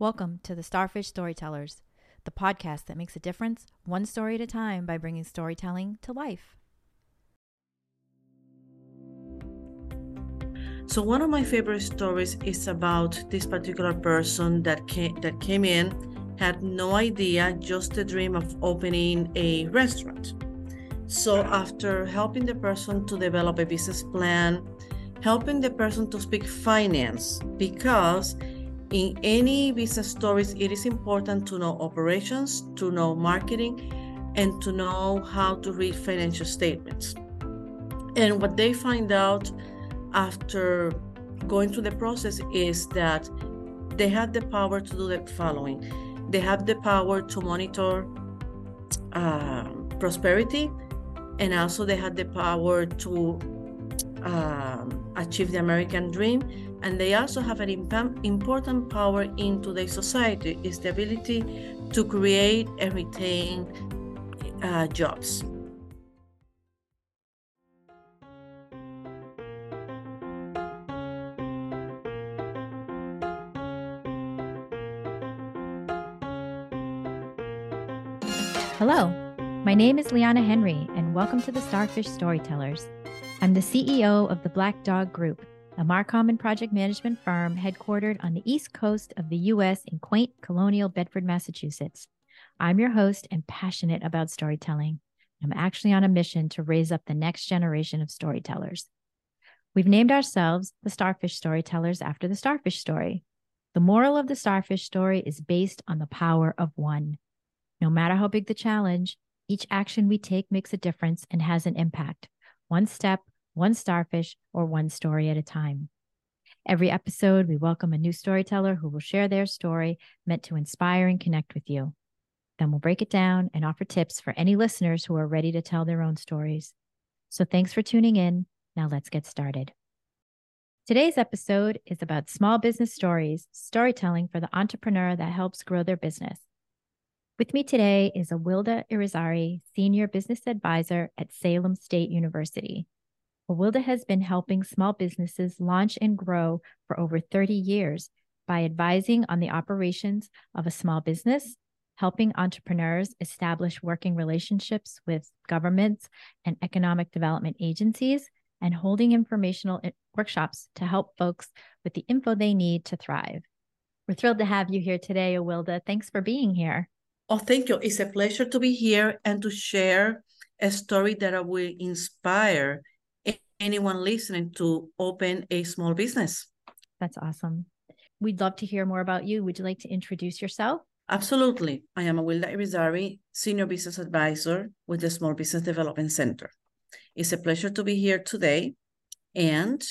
Welcome to the Starfish Storytellers, the podcast that makes a difference one story at a time by bringing storytelling to life. So one of my favorite stories is about this particular person that came that came in, had no idea, just a dream of opening a restaurant. So after helping the person to develop a business plan, helping the person to speak finance because in any business stories, it is important to know operations, to know marketing, and to know how to read financial statements. And what they find out after going through the process is that they have the power to do the following they have the power to monitor uh, prosperity, and also they have the power to um, achieve the American dream and they also have an important power in today's society is the ability to create and retain uh, jobs. Hello, my name is Liana Henry, and welcome to the Starfish Storytellers. I'm the CEO of the Black Dog Group, a Marcom and project management firm headquartered on the east coast of the U.S. in quaint colonial Bedford, Massachusetts. I'm your host and passionate about storytelling. I'm actually on a mission to raise up the next generation of storytellers. We've named ourselves the Starfish Storytellers after the Starfish story. The moral of the Starfish story is based on the power of one. No matter how big the challenge, each action we take makes a difference and has an impact. One step, one starfish, or one story at a time. Every episode, we welcome a new storyteller who will share their story meant to inspire and connect with you. Then we'll break it down and offer tips for any listeners who are ready to tell their own stories. So thanks for tuning in. Now let's get started. Today's episode is about small business stories, storytelling for the entrepreneur that helps grow their business. With me today is Awilda Irizarry, Senior Business Advisor at Salem State University. Awilda has been helping small businesses launch and grow for over 30 years by advising on the operations of a small business, helping entrepreneurs establish working relationships with governments and economic development agencies, and holding informational workshops to help folks with the info they need to thrive. We're thrilled to have you here today, Awilda. Thanks for being here. Oh, thank you. It's a pleasure to be here and to share a story that will inspire anyone listening to open a small business. That's awesome. We'd love to hear more about you. Would you like to introduce yourself? Absolutely. I am Awilda Irizarry, Senior Business Advisor with the Small Business Development Center. It's a pleasure to be here today. And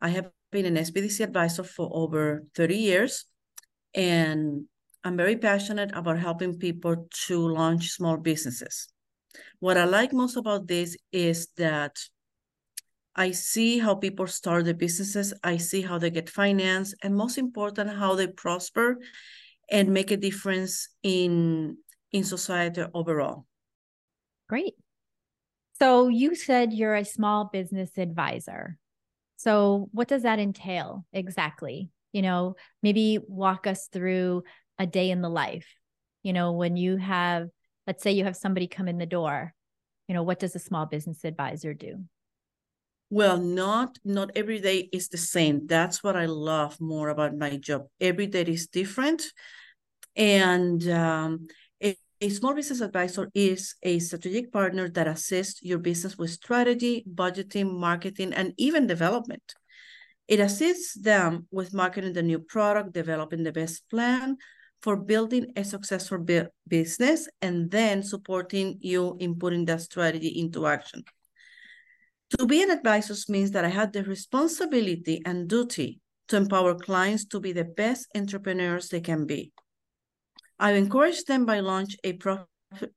I have been an SBDC advisor for over 30 years. And I'm very passionate about helping people to launch small businesses. What I like most about this is that I see how people start their businesses, I see how they get financed, and most important, how they prosper and make a difference in in society overall. Great. So you said you're a small business advisor. So what does that entail exactly? You know, maybe walk us through a day in the life you know when you have let's say you have somebody come in the door you know what does a small business advisor do well not not every day is the same. That's what i love more about my job. Every day is different. And um, a, a small business advisor is a strategic partner that assists your business with strategy budgeting marketing and even development. It assists them with marketing the new product developing the best plan for building a successful bu- business and then supporting you in putting that strategy into action. To be an advisor means that I have the responsibility and duty to empower clients to be the best entrepreneurs they can be. I encourage them by launch a pro-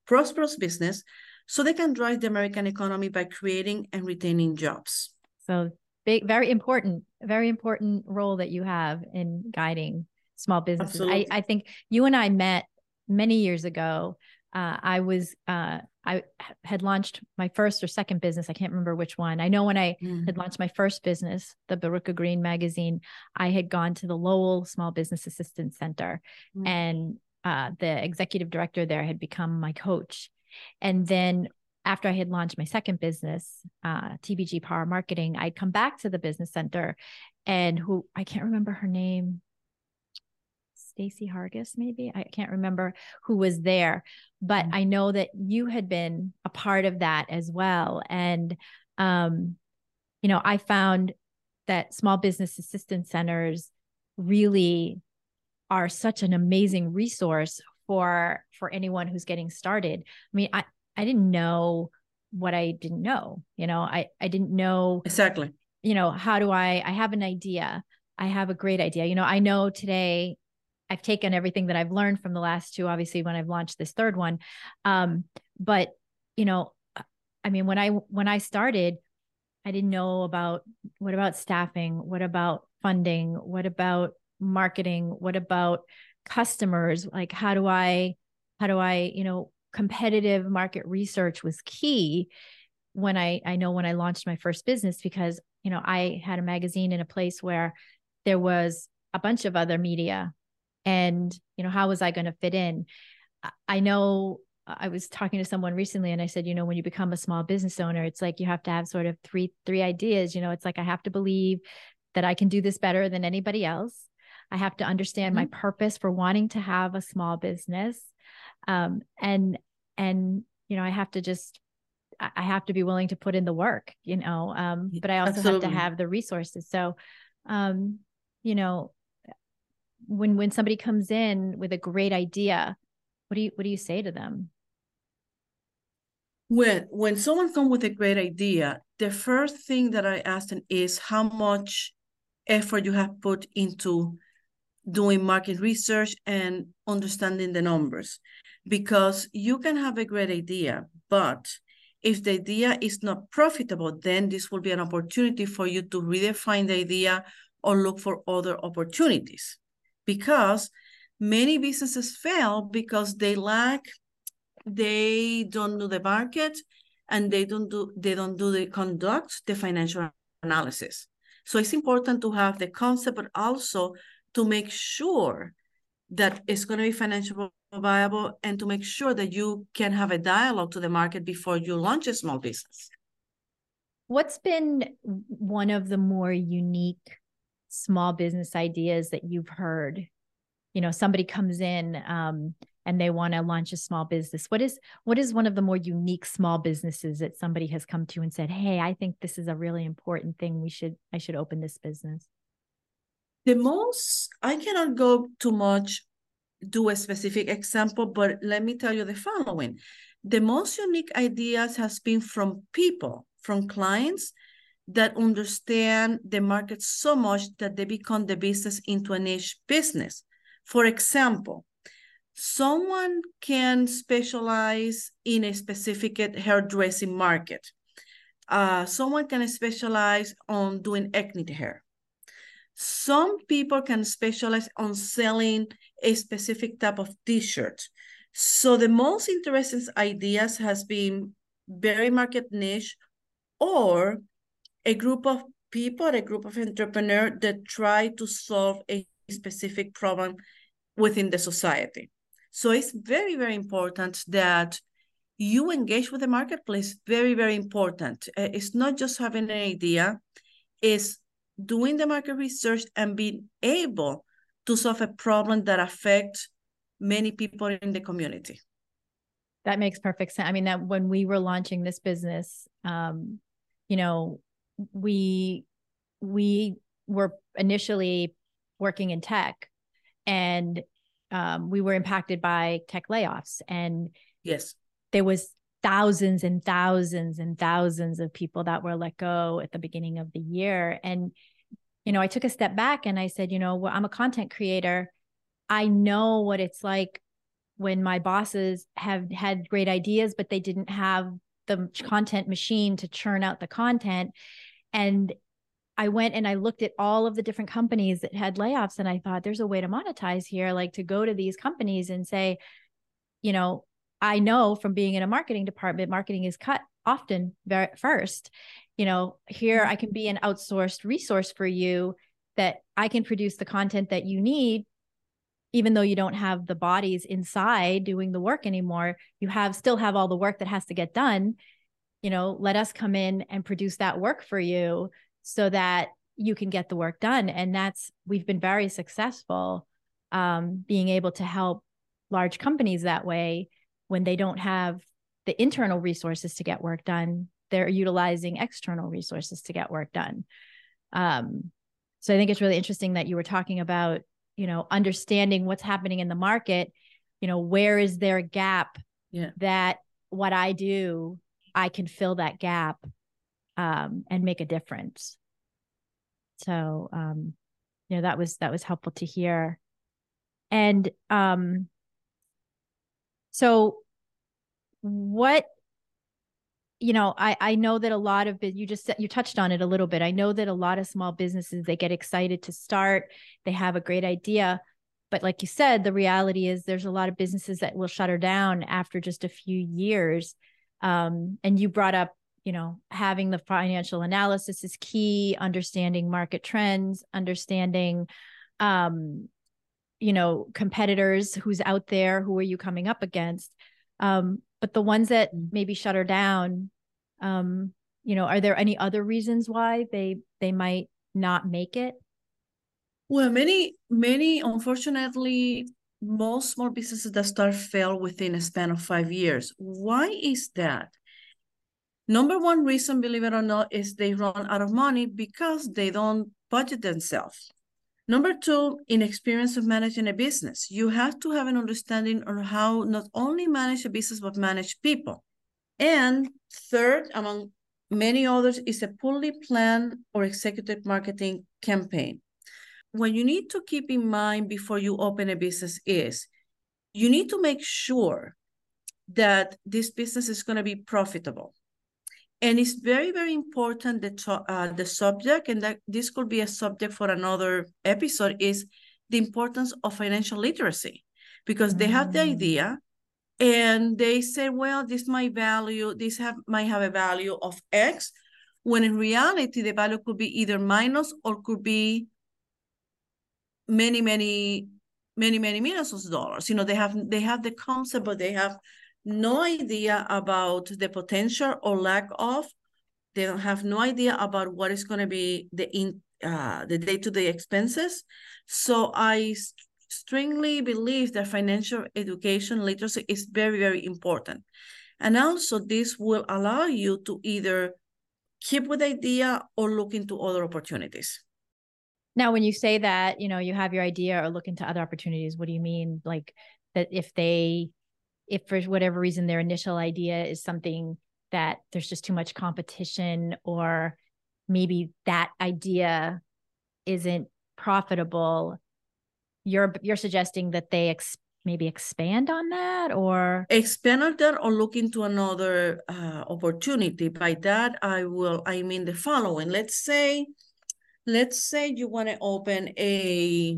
prosperous business so they can drive the American economy by creating and retaining jobs. So big, very important, very important role that you have in guiding small businesses. I, I think you and I met many years ago uh, I was uh, I had launched my first or second business. I can't remember which one. I know when I mm. had launched my first business, the Baruka Green magazine, I had gone to the Lowell Small Business Assistance Center, mm. and uh, the executive director there had become my coach. And then after I had launched my second business, uh, TBG Power Marketing, I'd come back to the business center, and who I can't remember her name Stacy Hargis, maybe I can't remember who was there, but mm-hmm. I know that you had been a part of that as well. And, um, you know, I found that small business assistance centers really are such an amazing resource for for anyone who's getting started. I mean, I I didn't know what I didn't know. You know, I I didn't know exactly. You know, how do I I have an idea. I have a great idea. You know, I know today I've taken everything that I've learned from the last two, obviously, when I've launched this third one. Um, but you know, I mean, when I when I started, I didn't know about what about staffing, what about funding, what about marketing, what about customers? Like, how do I, how do I, you know, competitive market research was key when I I know when I launched my first business because you know I had a magazine in a place where there was a bunch of other media and you know how was i going to fit in i know i was talking to someone recently and i said you know when you become a small business owner it's like you have to have sort of three three ideas you know it's like i have to believe that i can do this better than anybody else i have to understand mm-hmm. my purpose for wanting to have a small business um, and and you know i have to just i have to be willing to put in the work you know um, but i also Absolutely. have to have the resources so um, you know when when somebody comes in with a great idea what do you what do you say to them? When when someone comes with a great idea the first thing that i ask them is how much effort you have put into doing market research and understanding the numbers. Because you can have a great idea but if the idea is not profitable then this will be an opportunity for you to redefine the idea or look for other opportunities because many businesses fail because they lack they don't do the market and they don't do they don't do the conduct the financial analysis. So it's important to have the concept but also to make sure that it's going to be financially viable and to make sure that you can have a dialogue to the market before you launch a small business. What's been one of the more unique small business ideas that you've heard. You know somebody comes in um, and they want to launch a small business. What is what is one of the more unique small businesses that somebody has come to and said hey i think this is a really important thing. We should i should open this business the most i cannot go too much do a specific example but let me tell you the following. The most unique ideas has been from people from clients that understand the market so much that they become the business into a niche business. For example, someone can specialize in a specific hairdressing market. Uh, someone can specialize on doing acne hair. Some people can specialize on selling a specific type of t-shirt. So the most interesting ideas has been very market niche or a group of people, a group of entrepreneurs that try to solve a specific problem within the society. So it's very, very important that you engage with the marketplace. Very, very important. Uh, it's not just having an idea, it's doing the market research and being able to solve a problem that affects many people in the community. That makes perfect sense. I mean, that when we were launching this business, um, you know, we we were initially working in tech and um, we were impacted by tech layoffs and yes. there was thousands and thousands and thousands of people that were let go at the beginning of the year. And you know i took a step back and i said you know well, i'm a content creator. I know what it's like when my bosses have had great ideas but they didn't have the content machine to churn out the content and I went and I looked at all of the different companies that had layoffs and I thought there's a way to monetize here, like to go to these companies and say, you know, I know from being in a marketing department, marketing is cut often very first. You know, here mm-hmm. I can be an outsourced resource for you that I can produce the content that you need even though you don't have the bodies inside doing the work anymore you have still have all the work that has to get done you know let us come in and produce that work for you so that you can get the work done. And that's we've been very successful um, being able to help large companies that way when they don't have the internal resources to get work done they're utilizing external resources to get work done. Um, so i think it's really interesting that you were talking about you know understanding what's happening in the market. You know where is there a gap yeah. that what i do i can fill that gap um, and make a difference. So um, you know that was that was helpful to hear. And um so what you know i i know that a lot of you just you touched on it a little bit. I know that a lot of small businesses they get excited to start. They have a great idea. But like you said the reality is there's a lot of businesses that will shutter down after just a few years um, and you brought up you know having the financial analysis is key understanding market trends understanding um you know competitors who's out there who are you coming up against um but the ones that mm. maybe shutter down um you know are there any other reasons why they they might not make it well many many unfortunately most small businesses that start fail within a span of five years why is that number one reason believe it or not is they run out of money because they don't budget themselves Number two, in experience of managing a business, you have to have an understanding on how not only manage a business, but manage people. And third, among many others, is a poorly planned or executive marketing campaign. What you need to keep in mind before you open a business is you need to make sure that this business is going to be profitable. And it's very, very important that uh, the subject, and that this could be a subject for another episode, is the importance of financial literacy, because mm. they have the mm. idea, and they say, well, this might value, this have might have a value of X, when in reality the value could be either minus or could be many, many, many, many millions of dollars. You know, they have they have the concept, but they have no idea about the potential or lack of. They don't have no idea about what is going to be the in uh, the day-to-day expenses. So I strongly believe that financial education literacy is very, very important. And also this will allow you to either keep with the idea or look into other opportunities. Now, when you say that, you know, you have your idea or look into other opportunities, what do you mean? Like that if they if for whatever reason their initial idea is something that there's just too much competition or maybe that idea isn't profitable you're you're suggesting that they ex- maybe expand on that or? Expand on that or look into another uh, opportunity. By that i will i mean the following. Let's say let's say you want to open a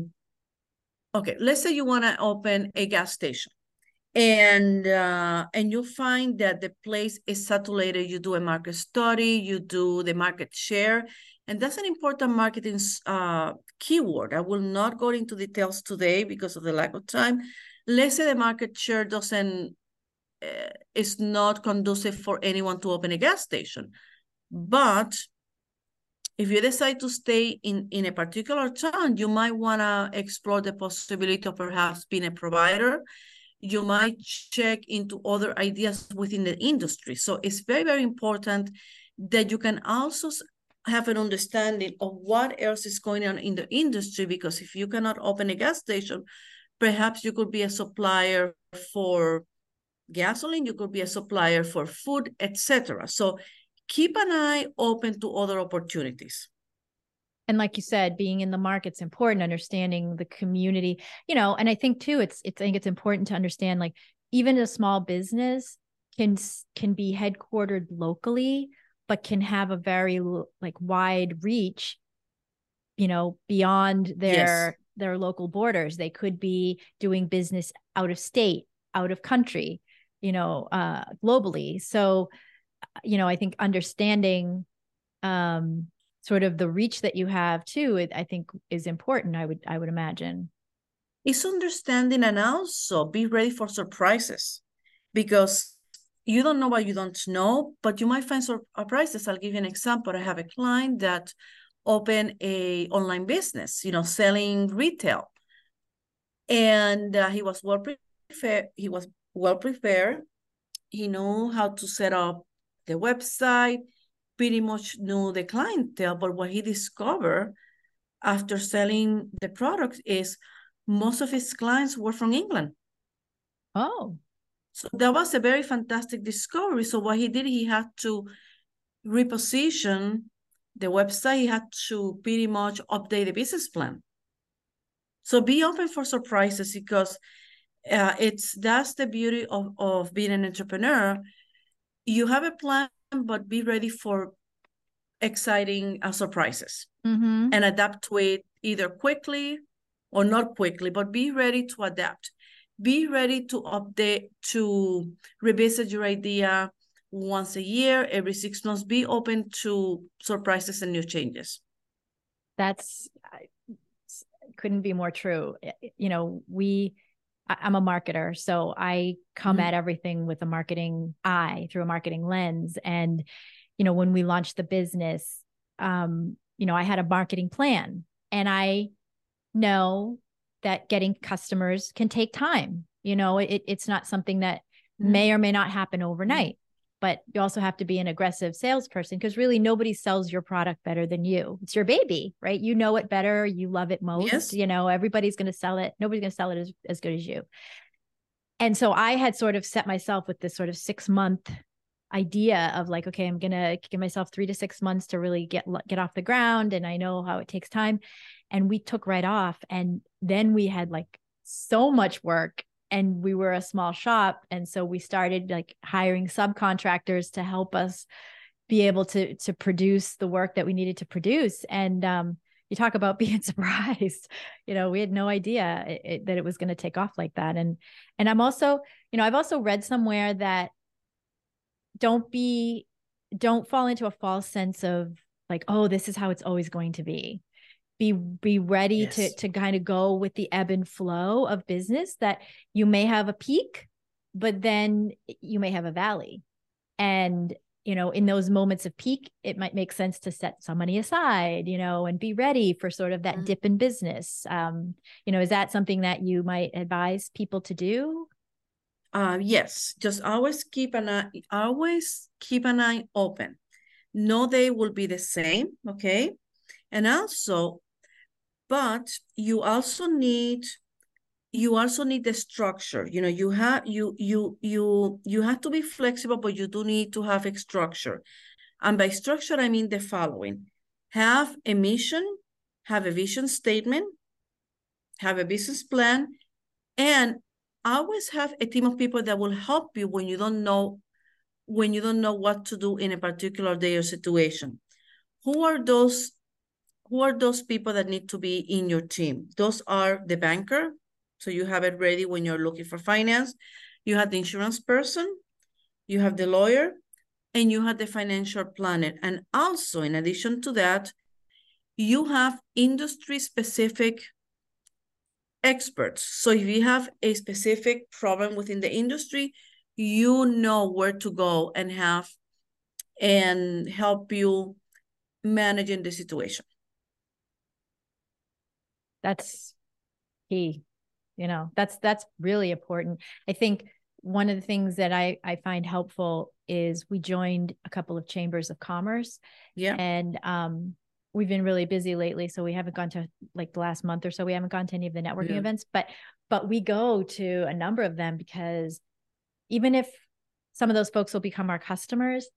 okay let's say you want to open a gas station. And uh, and you find that the place is saturated. You do a market study you do the market share. And that's an important marketing uh, keyword. I will not go into details today because of the lack of time. Let's say the market share doesn't uh, is not conducive for anyone to open a gas station. But if you decide to stay in, in a particular town, you might want to explore the possibility of perhaps being a provider you might check into other ideas within the industry. So it's very, very important that you can also have an understanding of what else is going on in the industry, because if you cannot open a gas station, perhaps you could be a supplier for gasoline, you could be a supplier for food, etc. So keep an eye open to other opportunities and like you said being in the market's important understanding the community you know and i think too it's it's i think it's important to understand like even a small business can can be headquartered locally but can have a very like wide reach you know beyond their yes. their local borders they could be doing business out of state out of country you know, uh, globally. So, you know, I think understanding um, sort of the reach that you have too, I think is important. I would, I would imagine. It's understanding and also be ready for surprises because you don't know what you don't know, but you might find surprises. I'll give you an example. I have a client that opened a online business, you know, selling retail, and uh, he was well prepared. He was well prepared. He knew how to set up the website. Pretty much knew the clientele, but what he discovered after selling the product is most of his clients were from England. Oh, so that was a very fantastic discovery. So what he did, he had to reposition the website. He had to pretty much update the business plan. So be open for surprises because uh, it's that's the beauty of, of being an entrepreneur. You have a plan, but be ready for exciting uh, surprises. Mm-hmm. and adapt to it either quickly or not quickly, but be ready to adapt. Be ready to update to revisit your idea once a year every six months. Be open to surprises and new changes. That's couldn't be more true. You know we i'm a marketer so i come mm-hmm. at everything with a marketing eye through a marketing lens and you know when we launched the business um you know i had a marketing plan and i know that getting customers can take time. You know, it, it's not something that mm-hmm. may or may not happen overnight, but you also have to be an aggressive salesperson because really nobody sells your product better than you. It's your baby, right? You know it better. You love it most. Yes. You know, everybody's going to sell it. Nobody's going to sell it as, as good as you. And so I had sort of set myself with this sort of six month idea of like okay i'm going to give myself 3 to 6 months to really get get off the ground and i know how it takes time and we took right off and then we had like so much work and we were a small shop and so we started like hiring subcontractors to help us be able to to produce the work that we needed to produce. And um, you talk about being surprised. You know we had no idea it, it, that it was going to take off like that. And and i'm also you know i've also read somewhere that don't be don't fall into a false sense of like oh this is how it's always going to be be be ready yes. to to kind of go with the ebb and flow of business that you may have a peak but then you may have a valley. And you know in those moments of peak it might make sense to set some money aside you know and be ready for sort of that mm-hmm. dip in business. Um you know is that something that you might advise people to do? Uh yes. Just always keep an eye always keep an eye open. No day will be the same okay? And also but you also need you also need the structure. You know you have you you you you have to be flexible but you do need to have a structure. And by structure i mean the following. Have a mission have a vision statement have a business plan and always have a team of people that will help you when you don't know when you don't know what to do in a particular day or situation. Who are those who are those people that need to be in your team? Those are the banker. So you have it ready when you're looking for finance. You have the insurance person, you have the lawyer, and you have the financial planner. And also, in addition to that, you have industry specific experts. So if you have a specific problem within the industry, you know where to go and have and help you managing the situation that's key you know that's that's really important i think one of the things that i i find helpful is we joined a couple of chambers of commerce yeah and um we've been really busy lately so we haven't gone to like the last month or so we haven't gone to any of the networking yeah. events but but we go to a number of them because even if some of those folks will become our customers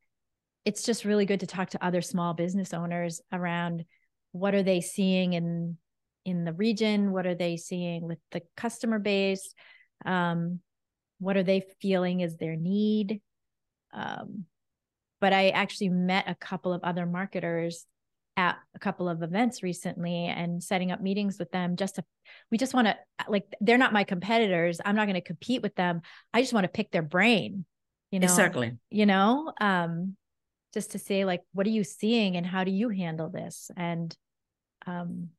it's just really good to talk to other small business owners around what are they seeing in in the region? What are they seeing with the customer base? Um, what are they feeling is their need? Um, but I actually met a couple of other marketers at a couple of events recently and setting up meetings with them just to we just want to like they're not my competitors i'm not going to compete with them i just want to pick their brain you know exactly you know um just to say like what are you seeing and how do you handle this and um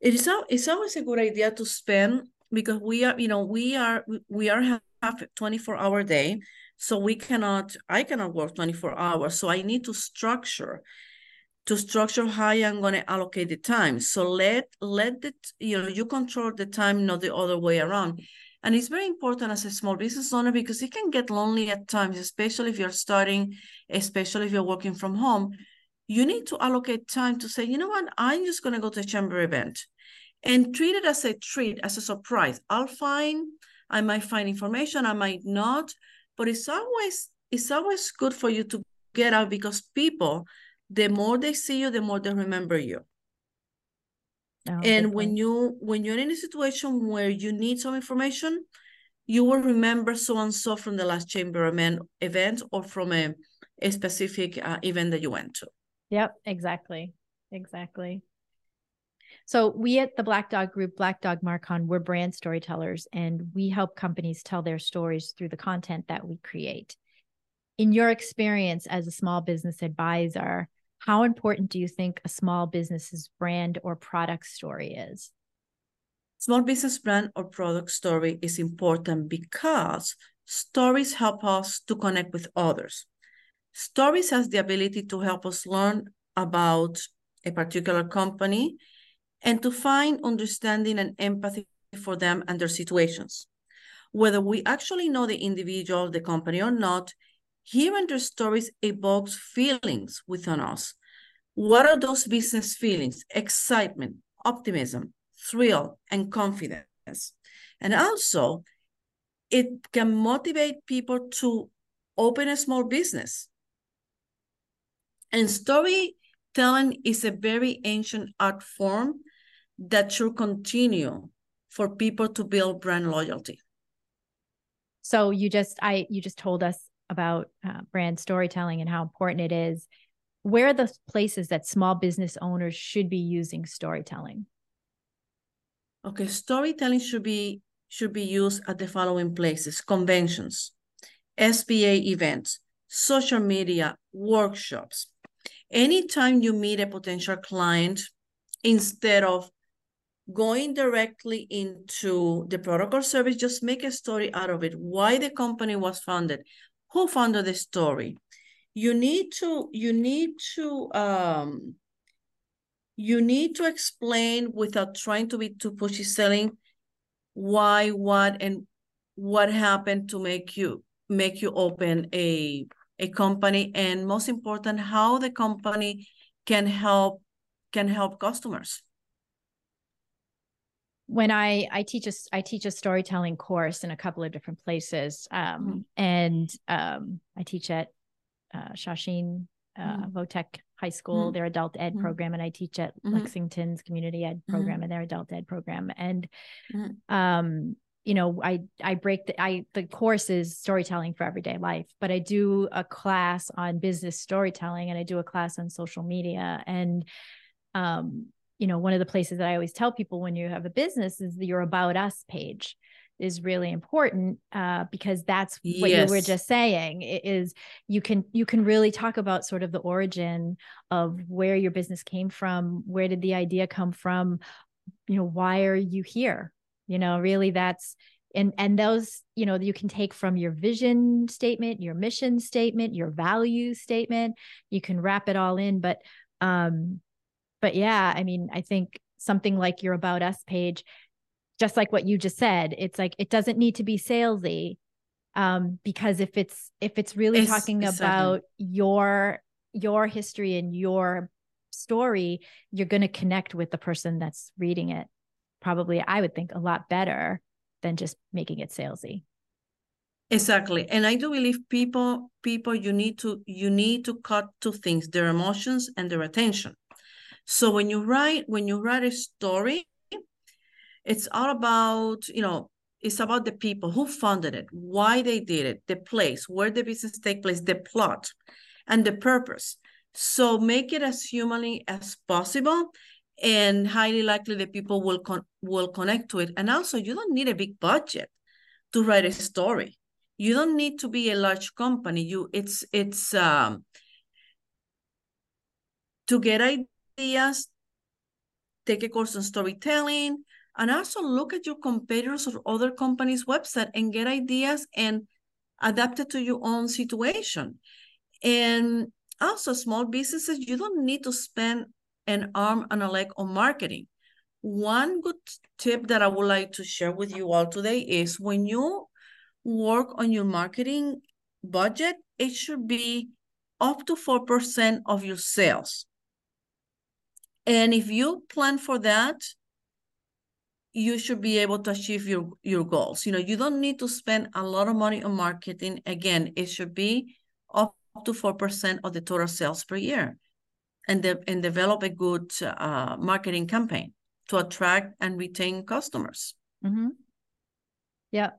it is it's always a good idea to spend because we are you know we are we are half 24 hour day so we cannot i cannot work 24 hours so i need to structure to structure how I'm going to allocate the time. So let let the you know you control the time, not the other way around. And it's very important as a small business owner because it can get lonely at times, especially if you're starting, especially if you're working from home. You need to allocate time to say, you know what, I'm just going to go to a chamber event and treat it as a treat, as a surprise. I'll find, I might find information, I might not, but it's always it's always good for you to get out because people the more they see you, the more they remember you. Oh, and when you when you're in a situation where you need some information, you will remember so and so from the last chamber event or from a, a specific uh, event that you went to. Yep, exactly, exactly. So we at the Black Dog Group, Black Dog Marcom, we're brand storytellers, and we help companies tell their stories through the content that we create. In your experience as a small business advisor, how important do you think a small business's brand or product story is? Small business brand or product story is important because stories help us to connect with others. Stories has the ability to help us learn about a particular company and to find understanding and empathy for them and their situations. Whether we actually know the individual, the company or not, Hearing their stories evokes feelings within us. What are those business feelings? Excitement, optimism, thrill, and confidence. And also, it can motivate people to open a small business. And storytelling is a very ancient art form that should continue for people to build brand loyalty. So you just I you just told us about uh, brand storytelling and how important it is. Where are the places that small business owners should be using storytelling? Okay storytelling should be should be used at the following places conventions sba events social media workshops. Anytime you meet a potential client instead of going directly into the product or service just make a story out of it. Why the company was founded? Who founded the story? You need to you need to um you need to explain without trying to be too pushy selling why what and what happened to make you make you open a a company and most important how the company can help can help customers when I I teach a I teach a storytelling course in a couple of different places, um, mm-hmm. and um, I teach at uh, Shawsheen uh, mm-hmm. Votech High School, mm-hmm. their adult ed mm-hmm. program, and I teach at mm-hmm. Lexington's community ed mm-hmm. program and their adult ed program. And um, you know, I I break the I the course is storytelling for everyday life, but I do a class on business storytelling and I do a class on social media and um you know one of the places that i always tell people when you have a business is your about us page is really important uh, because that's what yes. you were just saying is you can you can really talk about sort of the origin of where your business came from where did the idea come from you know why are you here you know really that's and and those you know you can take from your vision statement your mission statement your value statement you can wrap it all in but um but yeah i mean i think something like your about us page just like what you just said it's like it doesn't need to be salesy um because if it's if it's really it's, talking it's about your your history and your story you're going to connect with the person that's reading it probably i would think a lot better than just making it salesy. Exactly. And i do believe people people you need to you need to cut two things their emotions and their attention so when you write when you write a story it's all about, you know, it's about the people who funded it, why they did it, the place, where the business take place, the plot, and the purpose. So make it as humanly as possible and highly likely the people will con- will connect to it. And also you don't need a big budget to write a story. You don't need to be a large company. You it's it's um to get ideas, take a course on storytelling, and also look at your competitors or other companies' website and get ideas and adapt it to your own situation. And also small businesses, you don't need to spend an arm and a leg on marketing. One good tip that I would like to share with you all today is when you work on your marketing budget, it should be up to 4% of your sales. And if you plan for that, you should be able to achieve your, your goals. You know, you don't need to spend a lot of money on marketing. Again, it should be up to 4% of the total sales per year and, de- and develop a good uh, marketing campaign to attract and retain customers. Mm-hmm. Yeah.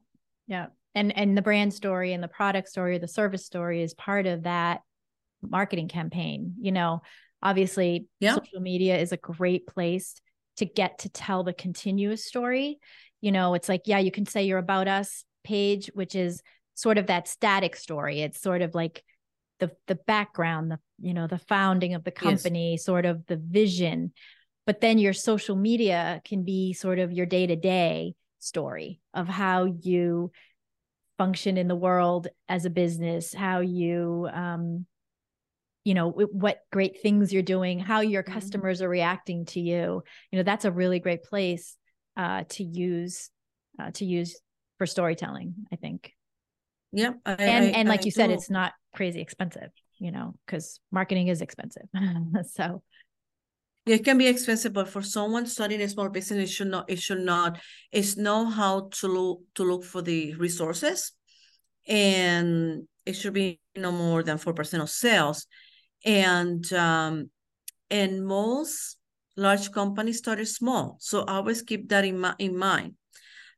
Yeah. And, and the brand story and the product story, or the service story is part of that marketing campaign. You know, obviously yeah. social media is a great place to get to tell the continuous story. You know, it's like, yeah, you can say your about us page, which is sort of that static story. It's sort of like the the background, the you know, the founding of the company, yes. sort of the vision. But then your social media can be sort of your day-to-day story of how you function in the world as a business, how you um, you know what great things you're doing how your mm-hmm. customers are reacting to you you know that's a really great place uh, to use uh, to use for storytelling i think yeah I, and I, and like I you do. said it's not crazy expensive you know because marketing is expensive so it can be expensive but for someone starting a small business it should not it should not it's know how to look to look for the resources and it should be no more than 4% of sales and um, and most large companies started small. So always keep that in, ma- in mind.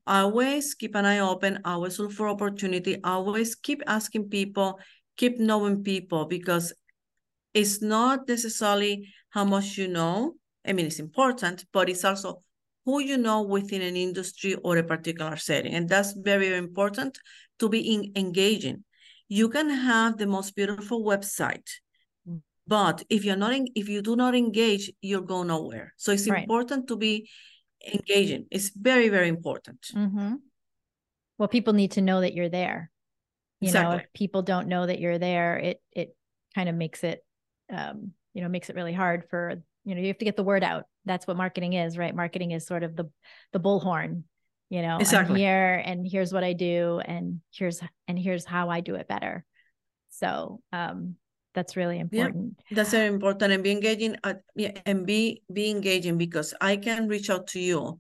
Always keep an eye open. Always look for opportunity. Always keep asking people keep knowing people because it's not necessarily how much you know. I mean it's important but it's also who you know within an industry or a particular setting. And that's very, very important to be in, engaging. You can have the most beautiful website but if you're not in, if you do not engage, you'll go nowhere. So it's right. important to be engaging. It's very, very important. Mm-hmm. Well, people need to know that you're there. You exactly. know, if people don't know that you're there, it it kind of makes it um, you know, makes it really hard for, you know, you have to get the word out. That's what marketing is, right? Marketing is sort of the the bullhorn you know exactly. i'm here and here's what i do and here's and here's how i do it better so um that's really important. yeah, that's very important. And be engaging at, yeah, and be be engaging because i can reach out to you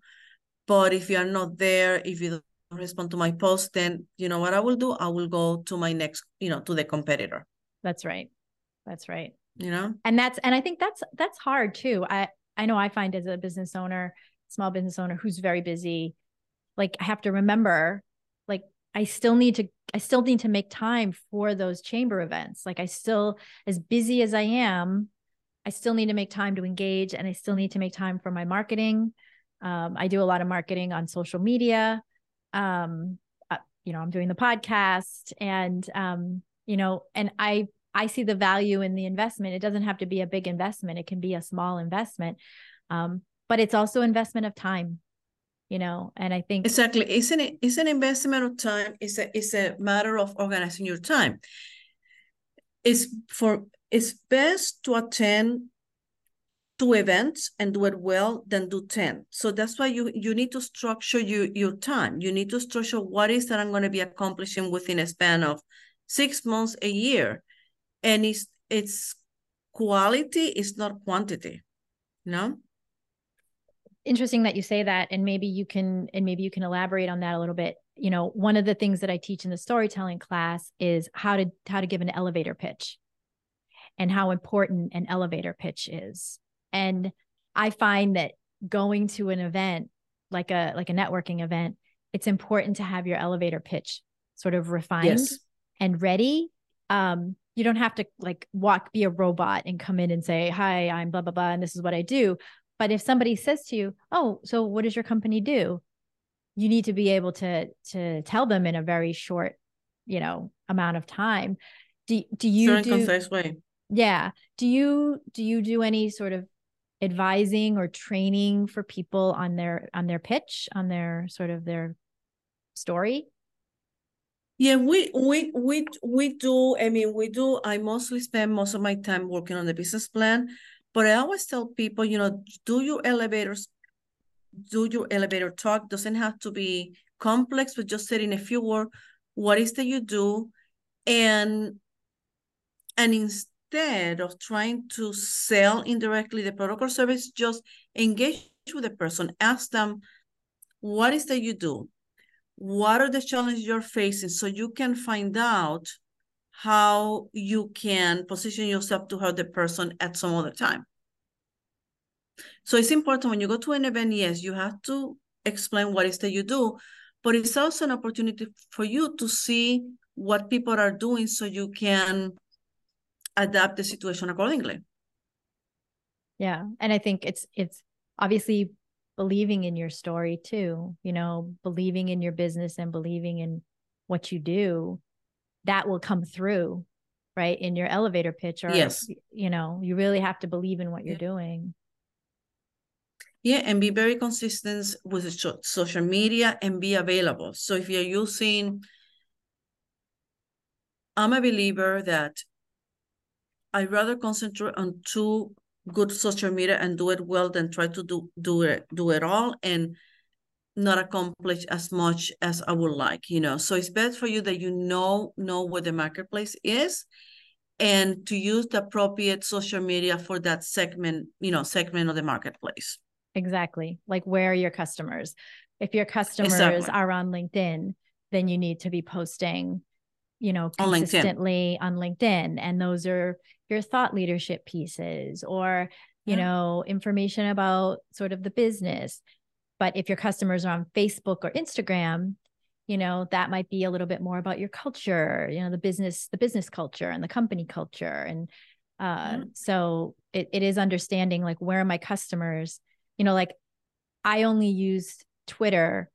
but if you are not there if you don't respond to my post then you know what i will do? I will go to my next you know to the competitor. That's right. That's right. You know? And that's and i think that's that's hard too. I i know i find as a business owner small business owner who's very busy like i have to remember like I still need to I still need to make time for those chamber events. Like I still as busy as I am, I still need to make time to engage and I still need to make time for my marketing. Um, I do a lot of marketing on social media. Um, uh, you know, I'm doing the podcast and um, you know, and I I see the value in the investment. It doesn't have to be a big investment. It can be a small investment. Um, but it's also investment of time you know and i think exactly. It's an it's an investment of time. It's a it's a matter of organizing your time. It's for it's best to attend two events and do it well than do 10 so that's why you you need to structure you, your time. You need to structure what is that i'm going to be accomplishing within a span of six months a year. And it's it's quality is not quantity know interesting that you say that and maybe you can and maybe you can elaborate on that a little bit. You know one of the things that i teach in the storytelling class is how to how to give an elevator pitch and how important an elevator pitch is. And i find that going to an event like a like a networking event it's important to have your elevator pitch sort of refined yes. and ready. Um you don't have to like walk be a robot and come in and say hi i'm blah blah blah and this is what i do but if somebody says to you oh so what does your company do you need to be able to to tell them in a very short you know amount of time do, do you do concise way. yeah do you do you do any sort of advising or training for people on their on their pitch on their sort of their story Yeah, we we we we do. I mean, we do. I mostly spend most of my time working on the business plan, but I always tell people, you know, do your elevators, do your elevator talk. Doesn't have to be complex, but just say in a few words, what is that you do, and and instead of trying to sell indirectly the product or service, just engage with the person. Ask them, what is that you do? what are the challenges you're facing so you can find out how you can position yourself to help the person at some other time. So it's important when you go to an event, yes, you have to explain what is that you do, but it's also an opportunity for you to see what people are doing so you can adapt the situation accordingly. Yeah. And I think it's it's obviously believing in your story too, you know, believing in your business and believing in what you do, that will come through, right? In your elevator pitch or Yes. you know, you really have to believe in what you're doing. Yeah, and be very consistent with social media and be available. So if you're using, I'm a believer that I'd rather concentrate on two good social media and do it well than try to do do it do it all and not accomplish as much as I would like, you know. So it's best for you that you know know what the marketplace is and to use the appropriate social media for that segment, you know, segment of the marketplace. Exactly. Like where are your customers? If your customers Exactly. are on LinkedIn, then you need to be posting, you know, On LinkedIn. consistently on LinkedIn. And those are your thought leadership pieces or, you Yeah. know, information about sort of the business. But if your customers are on Facebook or Instagram, you know, that might be a little bit more about your culture, you know, the business, the business culture and the company culture. And uh, Mhm. so it, it is understanding like where are my customers you know like i only use twitter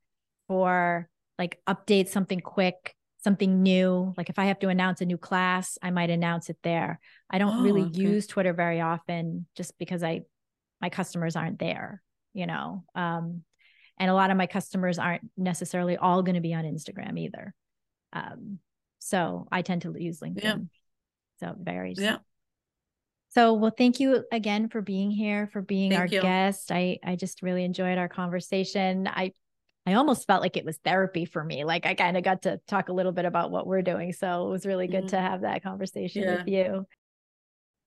for like update something quick something new like if i have to announce a new class i might announce it there i don't Oh, really okay. use twitter very often just because i my customers aren't there you know um and a lot of my customers aren't necessarily all going to be on instagram either um so i tend to use linkedin Yeah. so it varies Yeah. so, well, thank you again for being here, for being Thank our you. guest. I I just really enjoyed our conversation. I I almost felt like it was therapy for me. Like I kind of got to talk a little bit about what we're doing. So it was really good Mhm. to have that conversation with you.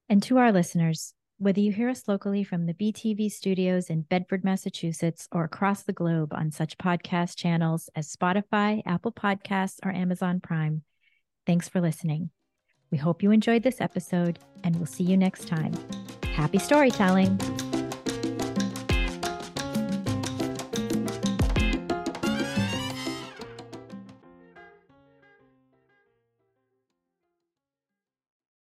And to our listeners, whether you hear us locally from the BTV studios in Bedford, Massachusetts, or across the globe on such podcast channels as Spotify, Apple Podcasts, or Amazon Prime, thanks for listening. We hope you enjoyed this episode, and we'll see you next time. Happy storytelling!